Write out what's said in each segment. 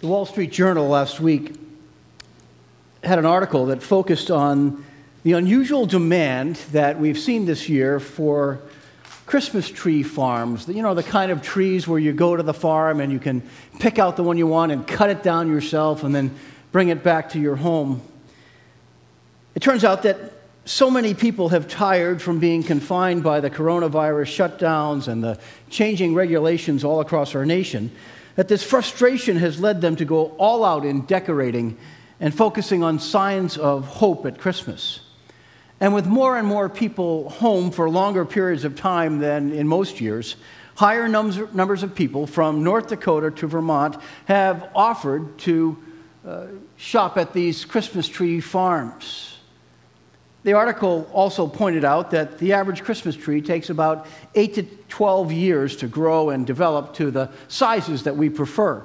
The Wall Street Journal last week had an article that focused on the unusual demand that we've seen this year for Christmas tree farms. You know, the kind of trees where you go to the farm and you can pick out the one you want and cut it down yourself and then bring it back to your home. It turns out that so many people have tired from being confined by the coronavirus shutdowns and the changing regulations all across our nation that this frustration has led them to go all out in decorating and focusing on signs of hope at Christmas. And with more and more people home for longer periods of time than in most years, higher numbers of people from North Dakota to Vermont have offered to uh, shop at these Christmas tree farms. The article also pointed out that the average Christmas tree takes about 8 to 12 years to grow and develop to the sizes that we prefer.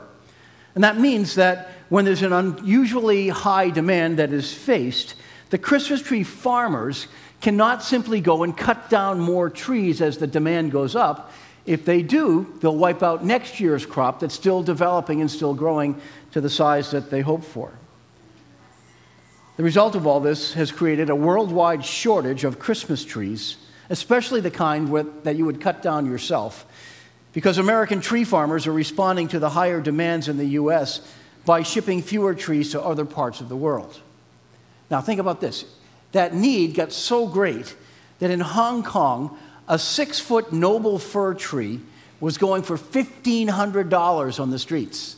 And that means that when there's an unusually high demand that is faced, the Christmas tree farmers cannot simply go and cut down more trees as the demand goes up. If they do, they'll wipe out next year's crop that's still developing and still growing to the size that they hope for. The result of all this has created a worldwide shortage of Christmas trees, especially the kind with, that you would cut down yourself, because American tree farmers are responding to the higher demands in the U.S. by shipping fewer trees to other parts of the world. Now, think about this that need got so great that in Hong Kong, a six foot noble fir tree was going for $1,500 on the streets,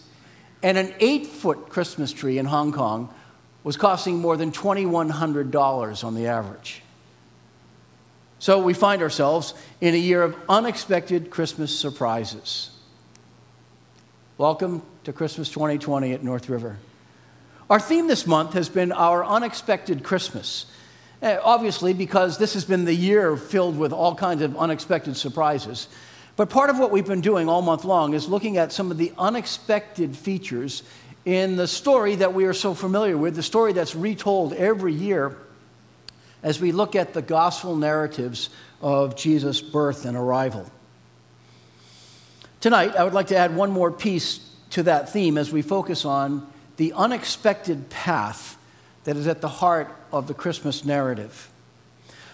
and an eight foot Christmas tree in Hong Kong was costing more than $2,100 on the average. So we find ourselves in a year of unexpected Christmas surprises. Welcome to Christmas 2020 at North River. Our theme this month has been our unexpected Christmas. Uh, obviously, because this has been the year filled with all kinds of unexpected surprises. But part of what we've been doing all month long is looking at some of the unexpected features in the story that we are so familiar with, the story that's retold every year as we look at the gospel narratives of Jesus' birth and arrival. Tonight, I would like to add one more piece to that theme as we focus on the unexpected path that is at the heart of the Christmas narrative.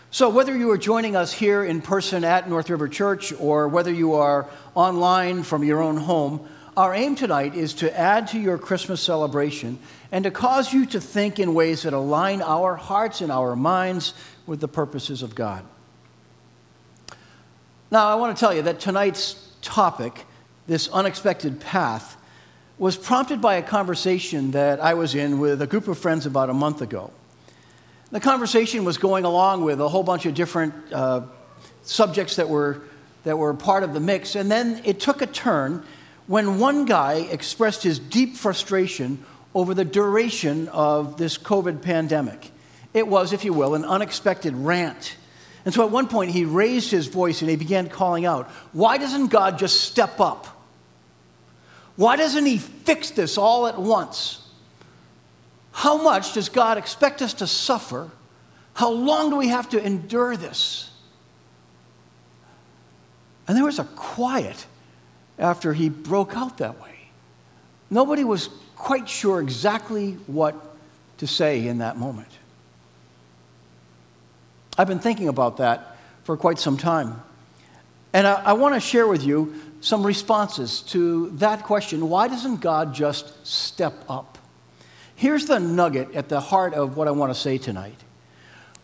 So, whether you are joining us here in person at North River Church or whether you are online from your own home, our aim tonight is to add to your Christmas celebration and to cause you to think in ways that align our hearts and our minds with the purposes of God. Now, I want to tell you that tonight's topic, this unexpected path, was prompted by a conversation that I was in with a group of friends about a month ago. The conversation was going along with a whole bunch of different uh, subjects that were, that were part of the mix, and then it took a turn when one guy expressed his deep frustration over the duration of this COVID pandemic. It was, if you will, an unexpected rant. And so at one point, he raised his voice and he began calling out, Why doesn't God just step up? Why doesn't he fix this all at once? How much does God expect us to suffer? How long do we have to endure this? And there was a quiet after he broke out that way. Nobody was quite sure exactly what to say in that moment. I've been thinking about that for quite some time. And I, I want to share with you some responses to that question why doesn't God just step up? Here's the nugget at the heart of what I want to say tonight.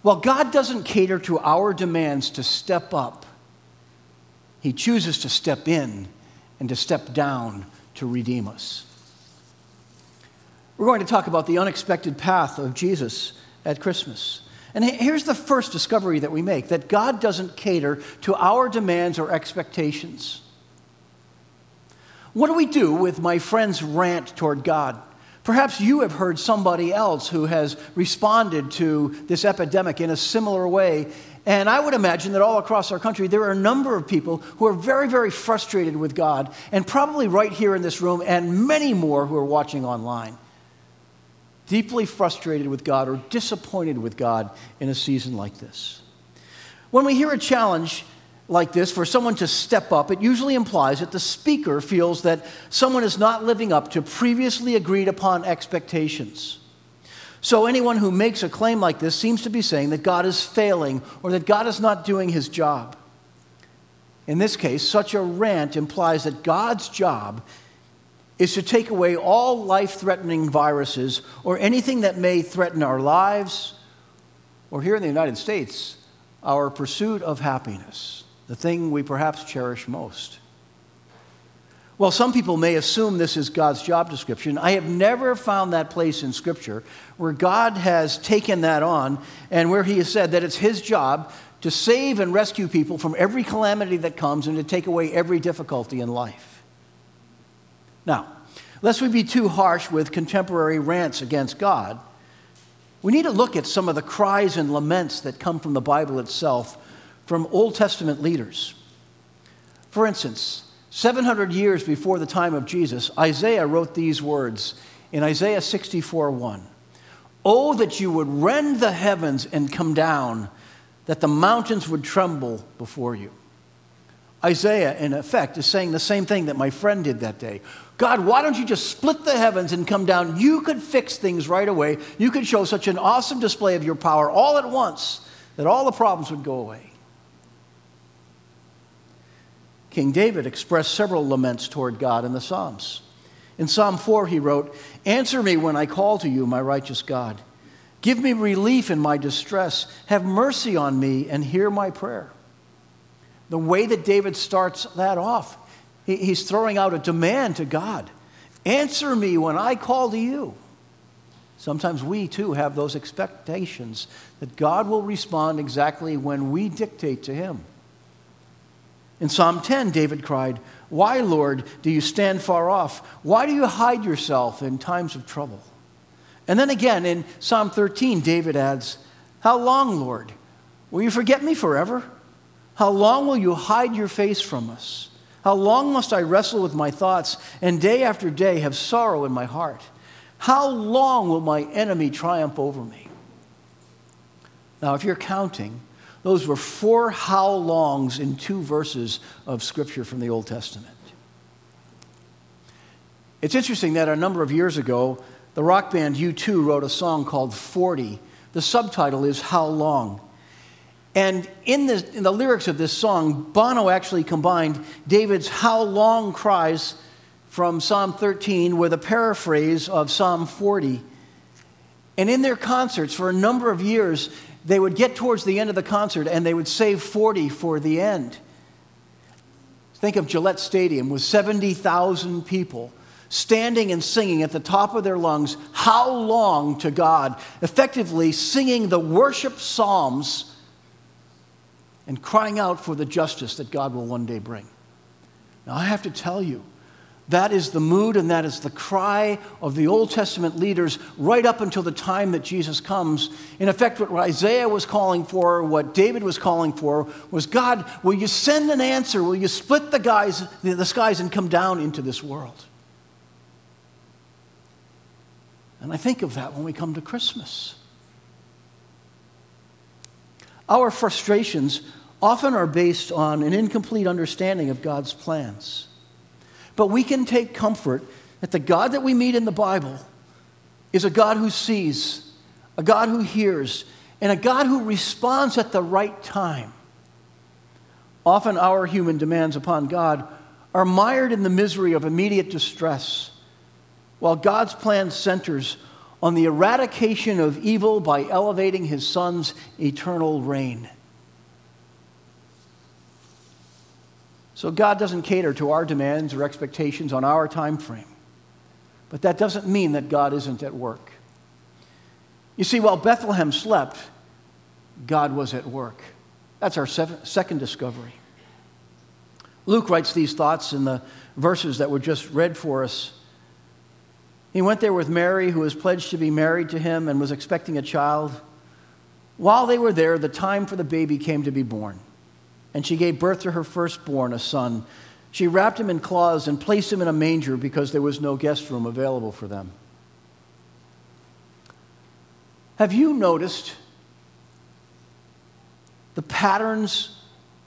Well, God doesn't cater to our demands to step up, He chooses to step in and to step down to redeem us. We're going to talk about the unexpected path of Jesus at Christmas. And here's the first discovery that we make that God doesn't cater to our demands or expectations. What do we do with my friend's rant toward God? Perhaps you have heard somebody else who has responded to this epidemic in a similar way and I would imagine that all across our country, there are a number of people who are very, very frustrated with God, and probably right here in this room, and many more who are watching online. Deeply frustrated with God or disappointed with God in a season like this. When we hear a challenge, like this, for someone to step up, it usually implies that the speaker feels that someone is not living up to previously agreed upon expectations. So, anyone who makes a claim like this seems to be saying that God is failing or that God is not doing his job. In this case, such a rant implies that God's job is to take away all life threatening viruses or anything that may threaten our lives, or here in the United States, our pursuit of happiness, the thing we perhaps cherish most. Well, some people may assume this is God's job description. I have never found that place in Scripture where God has taken that on and where He has said that it's His job to save and rescue people from every calamity that comes and to take away every difficulty in life. Now, lest we be too harsh with contemporary rants against God, we need to look at some of the cries and laments that come from the Bible itself from Old Testament leaders. For instance, 700 years before the time of Jesus, Isaiah wrote these words in Isaiah 64 1. Oh, that you would rend the heavens and come down, that the mountains would tremble before you. Isaiah, in effect, is saying the same thing that my friend did that day. God, why don't you just split the heavens and come down? You could fix things right away. You could show such an awesome display of your power all at once that all the problems would go away. King David expressed several laments toward God in the Psalms. In Psalm 4, he wrote, Answer me when I call to you, my righteous God. Give me relief in my distress. Have mercy on me and hear my prayer. The way that David starts that off, he's throwing out a demand to God Answer me when I call to you. Sometimes we too have those expectations that God will respond exactly when we dictate to him. In Psalm 10, David cried, Why, Lord, do you stand far off? Why do you hide yourself in times of trouble? And then again in Psalm 13, David adds, How long, Lord? Will you forget me forever? How long will you hide your face from us? How long must I wrestle with my thoughts and day after day have sorrow in my heart? How long will my enemy triumph over me? Now, if you're counting, those were four how longs in two verses of Scripture from the Old Testament. It's interesting that a number of years ago, the rock band U2 wrote a song called 40. The subtitle is How Long? And in the, in the lyrics of this song, Bono actually combined David's How Long cries from Psalm 13 with a paraphrase of Psalm 40. And in their concerts for a number of years, they would get towards the end of the concert and they would save 40 for the end. Think of Gillette Stadium with 70,000 people standing and singing at the top of their lungs, How Long to God, effectively singing the worship psalms and crying out for the justice that God will one day bring. Now, I have to tell you, that is the mood and that is the cry of the Old Testament leaders right up until the time that Jesus comes. In effect, what Isaiah was calling for, what David was calling for, was God, will you send an answer? Will you split the, guys, the skies and come down into this world? And I think of that when we come to Christmas. Our frustrations often are based on an incomplete understanding of God's plans. But we can take comfort that the God that we meet in the Bible is a God who sees, a God who hears, and a God who responds at the right time. Often our human demands upon God are mired in the misery of immediate distress, while God's plan centers on the eradication of evil by elevating his son's eternal reign. So God doesn't cater to our demands or expectations on our time frame. But that doesn't mean that God isn't at work. You see, while Bethlehem slept, God was at work. That's our second discovery. Luke writes these thoughts in the verses that were just read for us. He went there with Mary, who was pledged to be married to him and was expecting a child. While they were there, the time for the baby came to be born and she gave birth to her firstborn, a son. She wrapped him in cloths and placed him in a manger because there was no guest room available for them. Have you noticed the patterns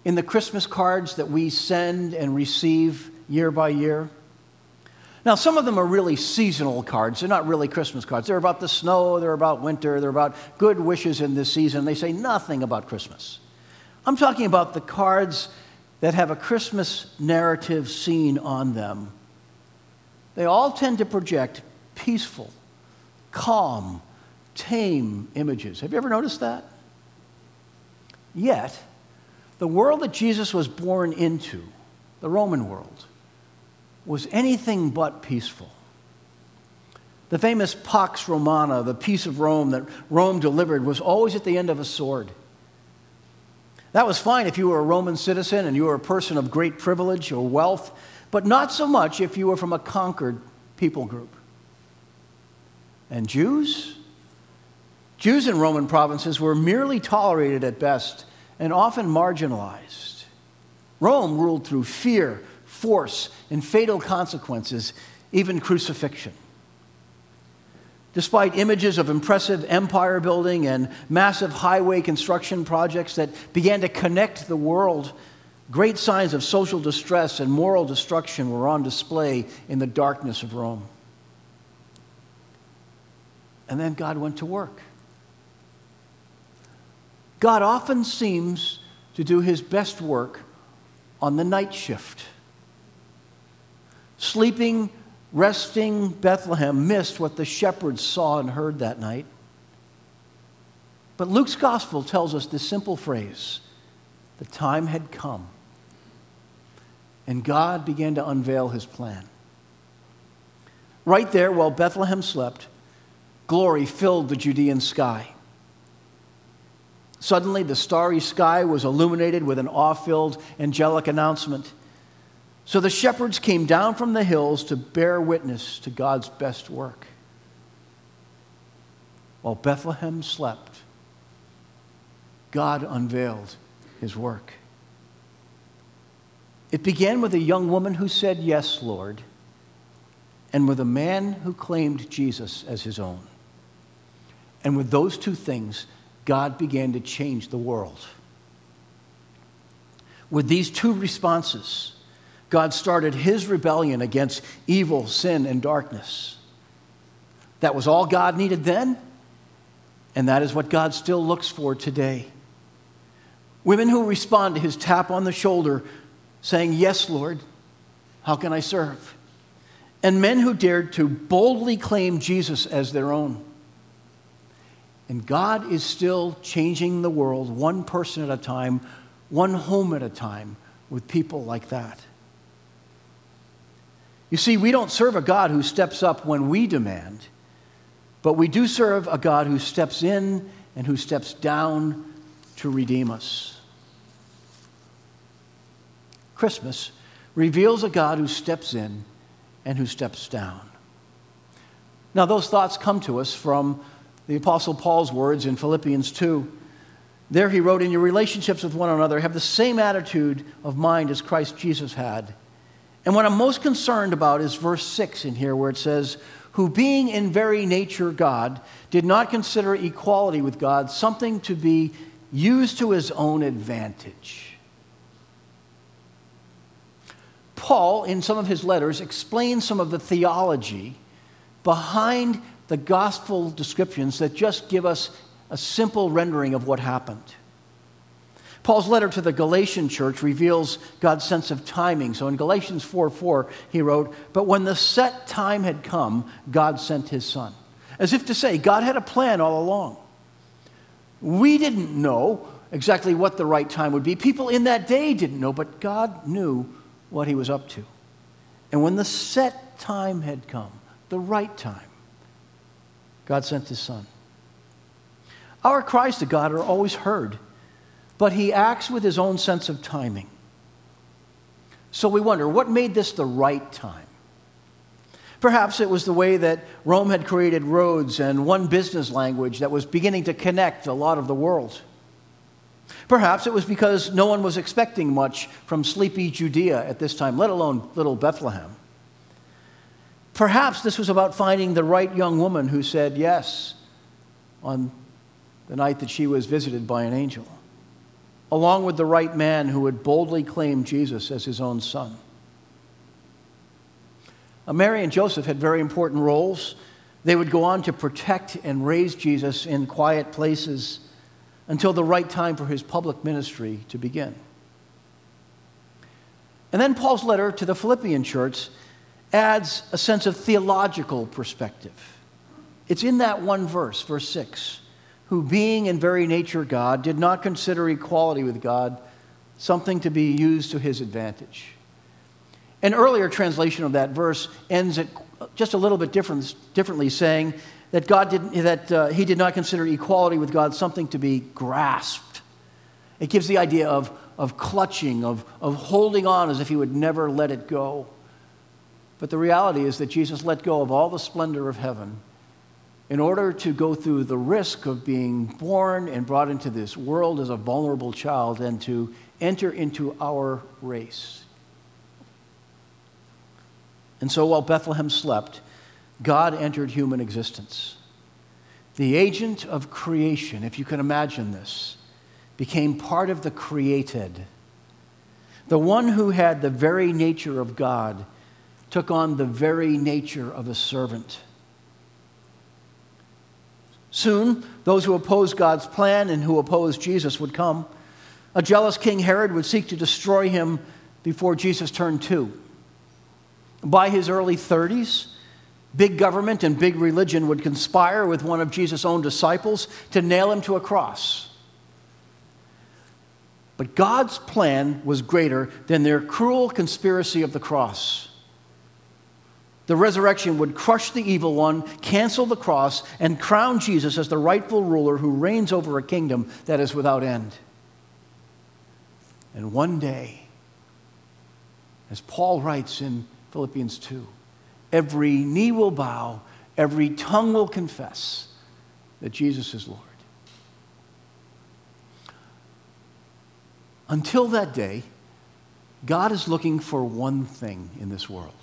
in the Christmas cards that we send and receive year by year? Now, some of them are really seasonal cards. They're not really Christmas cards. They're about the snow, they're about winter, they're about good wishes in this season. They say nothing about Christmas. I'm talking about the cards that have a Christmas narrative scene on them. They all tend to project peaceful, calm, tame images. Have you ever noticed that? Yet, the world that Jesus was born into, the Roman world, was anything but peaceful. The famous Pax Romana, the peace of Rome that Rome delivered, was always at the end of a sword. That was fine if you were a Roman citizen and you were a person of great privilege or wealth, but not so much if you were from a conquered people group. And Jews? Jews in Roman provinces were merely tolerated at best and often marginalized. Rome ruled through fear, force, and fatal consequences, even crucifixion. Despite images of impressive empire building and massive highway construction projects that began to connect the world, great signs of social distress and moral destruction were on display in the darkness of Rome. And then God went to work. God often seems to do his best work on the night shift. Sleeping, resting Bethlehem missed what the shepherds saw and heard that night. But Luke's gospel tells us this simple phrase the time had come. And God began to unveil his plan. Right there, while Bethlehem slept, glory filled the Judean sky. Suddenly, the starry sky was illuminated with an awe filled angelic announcement. So the shepherds came down from the hills to bear witness to God's best work. While Bethlehem slept, God unveiled his work. It began with a young woman who said, Yes, Lord, and with a man who claimed Jesus as his own. And with those two things, God began to change the world. With these two responses, God started his rebellion against evil, sin, and darkness. That was all God needed then, and that is what God still looks for today. Women who respond to his tap on the shoulder, saying, Yes, Lord, how can I serve? And men who dared to boldly claim Jesus as their own. And God is still changing the world one person at a time, one home at a time, with people like that. You see, we don't serve a God who steps up when we demand, but we do serve a God who steps in and who steps down to redeem us. Christmas reveals a God who steps in and who steps down. Now, those thoughts come to us from the Apostle Paul's words in Philippians 2. There he wrote, In your relationships with one another, have the same attitude of mind as Christ Jesus had and what I'm most concerned about is verse 6 in here, where it says, Who being in very nature God, did not consider equality with God something to be used to his own advantage. Paul, in some of his letters, explains some of the theology behind the gospel descriptions that just give us a simple rendering of what happened. Paul's letter to the Galatian church reveals God's sense of timing. So in Galatians 4 4, he wrote, But when the set time had come, God sent his son. As if to say, God had a plan all along. We didn't know exactly what the right time would be. People in that day didn't know, but God knew what he was up to. And when the set time had come, the right time, God sent his son. Our cries to God are always heard but he acts with his own sense of timing. So we wonder what made this the right time? Perhaps it was the way that Rome had created roads and one business language that was beginning to connect a lot of the world. Perhaps it was because no one was expecting much from sleepy Judea at this time, let alone little Bethlehem. Perhaps this was about finding the right young woman who said yes on the night that she was visited by an angel. Along with the right man who would boldly claim Jesus as his own son. Mary and Joseph had very important roles. They would go on to protect and raise Jesus in quiet places until the right time for his public ministry to begin. And then Paul's letter to the Philippian church adds a sense of theological perspective. It's in that one verse, verse 6, who being in very nature God did not consider equality with God something to be used to his advantage. An earlier translation of that verse ends it just a little bit different, differently, saying that, God did, that uh, he did not consider equality with God something to be grasped. It gives the idea of, of clutching, of, of holding on as if he would never let it go. But the reality is that Jesus let go of all the splendor of heaven in order to go through the risk of being born and brought into this world as a vulnerable child and to enter into our race. And so while Bethlehem slept, God entered human existence. The agent of creation, if you can imagine this, became part of the created. The one who had the very nature of God took on the very nature of a servant. Soon, those who opposed God's plan and who opposed Jesus would come. A jealous King Herod would seek to destroy him before Jesus turned two. By his early 30s, big government and big religion would conspire with one of Jesus' own disciples to nail him to a cross. But God's plan was greater than their cruel conspiracy of the cross the resurrection would crush the evil one, cancel the cross, and crown Jesus as the rightful ruler who reigns over a kingdom that is without end. And one day, as Paul writes in Philippians 2, every knee will bow, every tongue will confess that Jesus is Lord. Until that day, God is looking for one thing in this world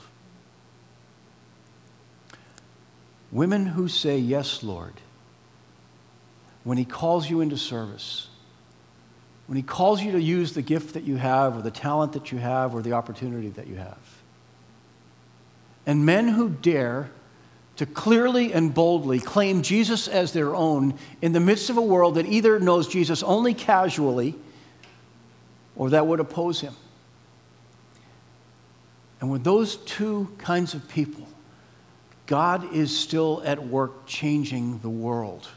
Women who say, Yes, Lord, when He calls you into service, when He calls you to use the gift that you have, or the talent that you have, or the opportunity that you have. And men who dare to clearly and boldly claim Jesus as their own in the midst of a world that either knows Jesus only casually or that would oppose him. And when those two kinds of people God is still at work changing the world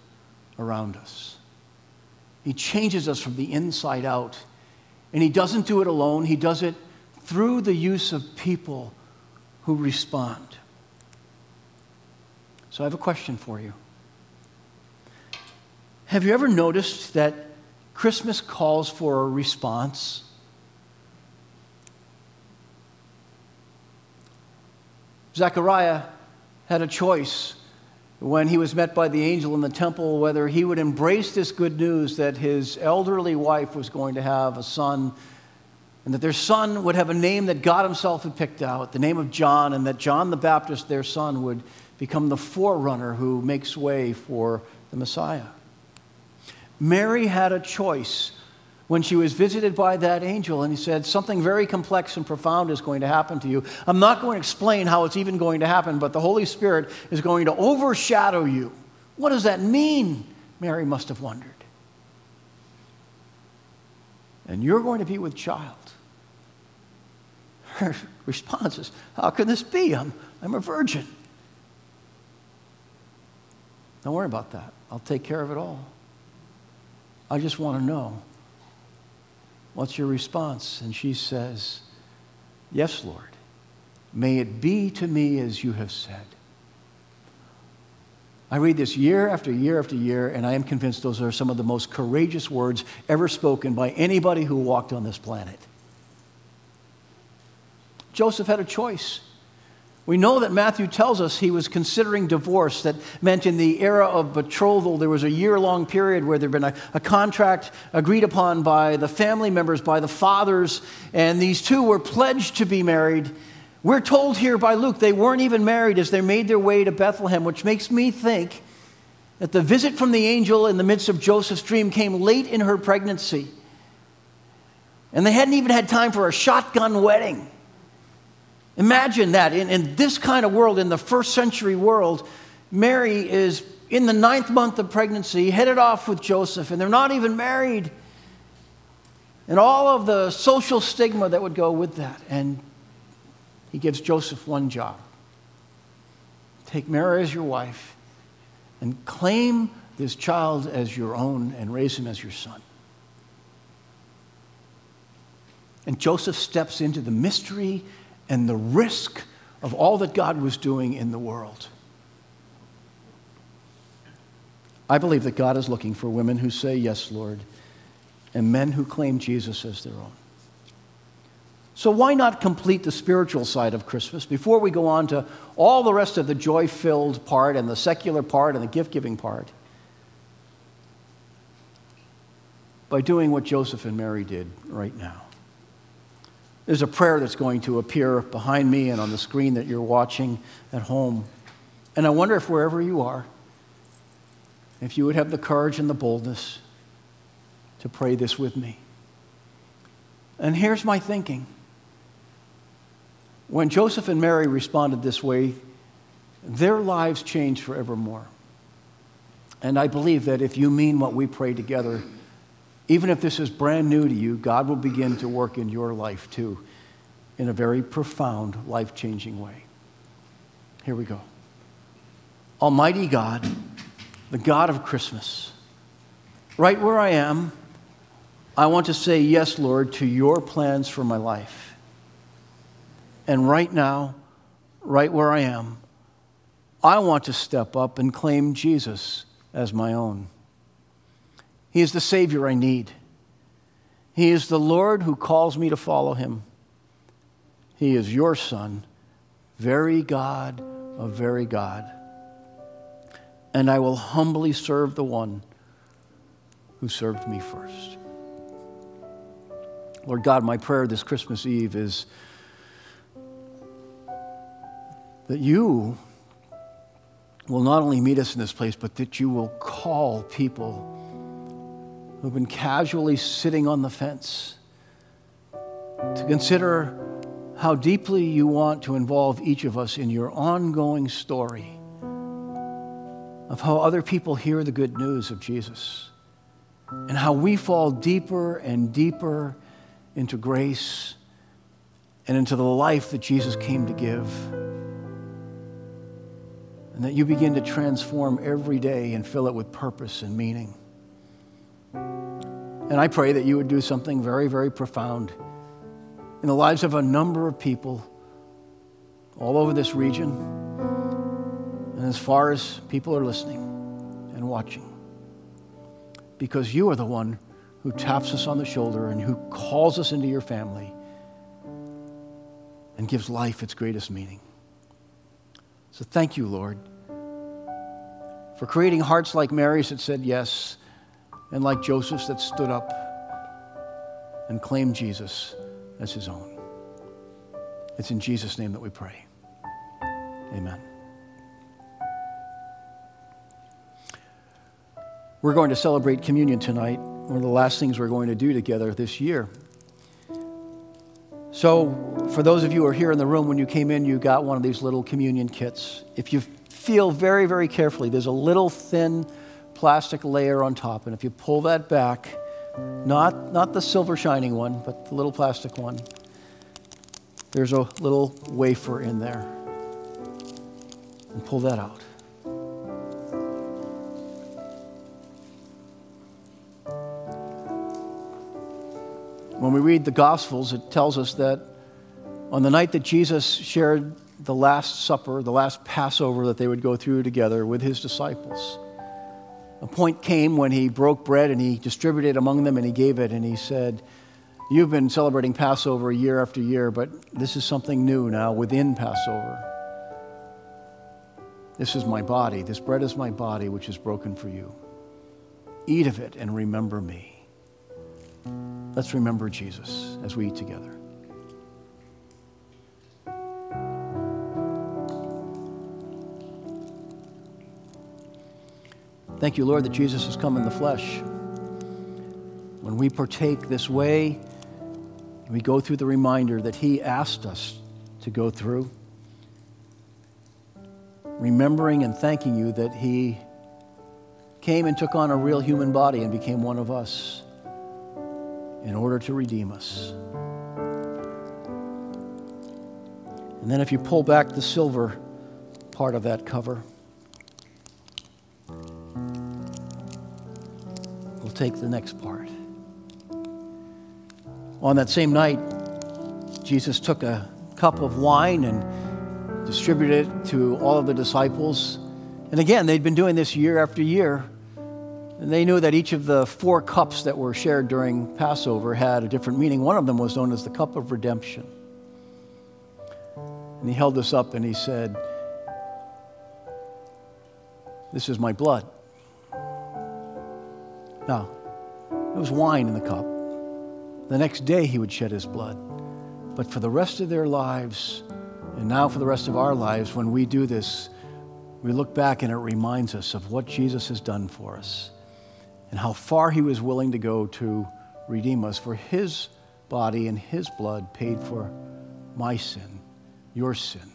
around us. He changes us from the inside out. And He doesn't do it alone, He does it through the use of people who respond. So I have a question for you. Have you ever noticed that Christmas calls for a response? Zechariah had a choice when he was met by the angel in the temple whether he would embrace this good news that his elderly wife was going to have a son and that their son would have a name that God himself had picked out, the name of John, and that John the Baptist, their son, would become the forerunner who makes way for the Messiah. Mary had a choice when she was visited by that angel and he said, Something very complex and profound is going to happen to you. I'm not going to explain how it's even going to happen, but the Holy Spirit is going to overshadow you. What does that mean? Mary must have wondered. And you're going to be with child. Her response is, How can this be? I'm, I'm a virgin. Don't worry about that. I'll take care of it all. I just want to know What's your response? And she says, Yes, Lord. May it be to me as you have said. I read this year after year after year, and I am convinced those are some of the most courageous words ever spoken by anybody who walked on this planet. Joseph had a choice. We know that Matthew tells us he was considering divorce. That meant in the era of betrothal, there was a year long period where there had been a, a, contract agreed upon by the family members, by the fathers, and these two were pledged to be married. We're told here by Luke they weren't even married as they made their way to Bethlehem, which makes me think that the visit from the angel in the midst of Joseph's dream came late in her pregnancy. And they hadn't even had time for a shotgun wedding. Imagine that. In, in this kind of world, in the first century world, Mary is in the ninth month of pregnancy, headed off with Joseph, and they're not even married. And all of the social stigma that would go with that. And he gives Joseph one job take Mary as your wife and claim this child as your own and raise him as your son. And Joseph steps into the mystery and the risk of all that God was doing in the world. I believe that God is looking for women who say, Yes, Lord, and men who claim Jesus as their own. So, why not complete the spiritual side of Christmas before we go on to all the rest of the joy filled part and the secular part and the gift giving part? By doing what Joseph and Mary did right now. There's a prayer that's going to appear behind me and on the screen that you're watching at home. And I wonder if wherever you are, if you would have the courage and the boldness to pray this with me. And here's my thinking. When Joseph and Mary responded this way, their lives changed forevermore. And I believe that if you mean what we pray together, even if this is brand new to you, God will begin to work in your life too in a very profound, life changing way. Here we go. Almighty God, the God of Christmas, right where I am, I want to say yes, Lord, to your plans for my life. And right now, right where I am, I want to step up and claim Jesus as my own. He is the Savior I need. He is the Lord who calls me to follow him. He is your Son, very God of very God. And I will humbly serve the one who served me first. Lord God, my prayer this Christmas Eve is that you will not only meet us in this place, but that you will call people who've been casually sitting on the fence to consider how deeply you want to involve each of us in your ongoing story of how other people hear the good news of Jesus and how we fall deeper and deeper into grace and into the life that Jesus came to give. And that you begin to transform every day and fill it with purpose and meaning. And I pray that you would do something very, very profound in the lives of a number of people all over this region and as far as people are listening and watching. Because you are the one who taps us on the shoulder and who calls us into your family and gives life its greatest meaning. So thank you, Lord, for creating hearts like Mary's that said yes and like Joseph's that stood up and claimed Jesus as his own. It's in Jesus' name that we pray. Amen. We're going to celebrate communion tonight, one of the last things we're going to do together this year. So, for those of you who are here in the room, when you came in, you got one of these little communion kits. If you feel very, very carefully, there's a little thin plastic layer on top. And if you pull that back, not, not the silver shining one, but the little plastic one, there's a little wafer in there. And pull that out. When we read the Gospels, it tells us that on the night that Jesus shared the Last Supper, the last Passover that they would go through together with his disciples, a point came when he broke bread and he distributed among them and he gave it and he said, You've been celebrating Passover year after year, but this is something new now within Passover. This is my body. This bread is my body, which is broken for you. Eat of it and remember me. Let's remember Jesus as we eat together. Thank you, Lord, that Jesus has come in the flesh. When we partake this way, We go through the reminder that He asked us to go through, remembering and thanking you that He came and took on a real human body and became one of us in order to redeem us. And then, if you pull back the silver part of that cover, take the next part. On that same night, Jesus took a cup of wine and distributed it to all of the disciples. And again, they'd been doing this year after year. And they knew that each of the four cups that were shared during Passover had a different meaning. One of them was known as the cup of redemption. And he held this up and he said, This is my blood. Now, there was wine in the cup. The next day he would shed his blood. But for the rest of their lives, and now for the rest of our lives, when we do this, we look back and it reminds us of what Jesus has done for us and how far he was willing to go to redeem us. For his body and his blood paid for my sin, your sin,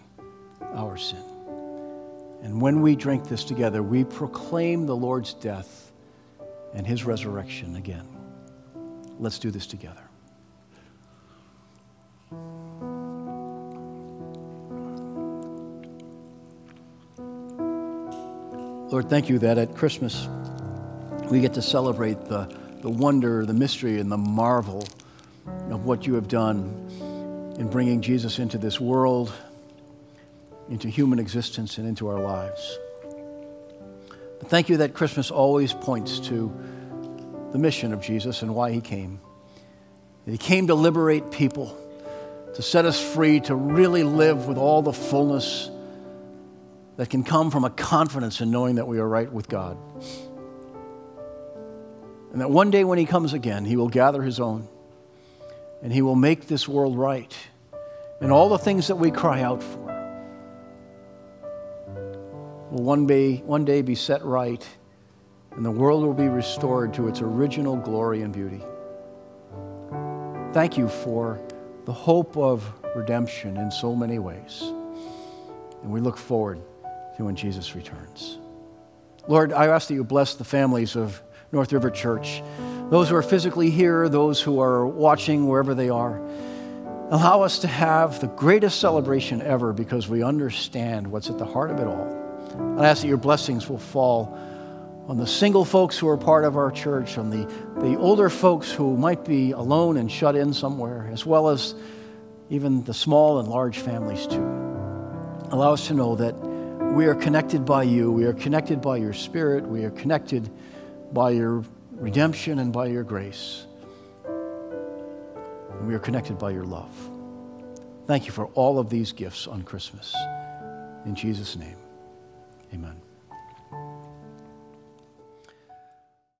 our sin. And when we drink this together, we proclaim the Lord's death and his resurrection again. Let's do this together. Lord, thank you that at Christmas, we get to celebrate the, the wonder, the mystery, and the marvel of what you have done in bringing Jesus into this world, into human existence, and into our lives. Thank you that Christmas always points to the mission of Jesus and why he came. He came to liberate people, to set us free, to really live with all the fullness that can come from a confidence in knowing that we are right with God. And that one day when he comes again, he will gather his own and he will make this world right. And all the things that we cry out for will one day, one day be set right and the world will be restored to its original glory and beauty. Thank you for the hope of redemption in so many ways. And we look forward to when Jesus returns. Lord, I ask that you bless the families of North River Church. Those who are physically here, those who are watching wherever they are. Allow us to have the greatest celebration ever because we understand what's at the heart of it all. I ask that your blessings will fall on the single folks who are part of our church, on the, the older folks who might be alone and shut in somewhere, as well as even the small and large families too. Allow us to know that we are connected by you, we are connected by your spirit, we are connected by your redemption and by your grace. And we are connected by your love. Thank you for all of these gifts on Christmas. In Jesus' name, amen.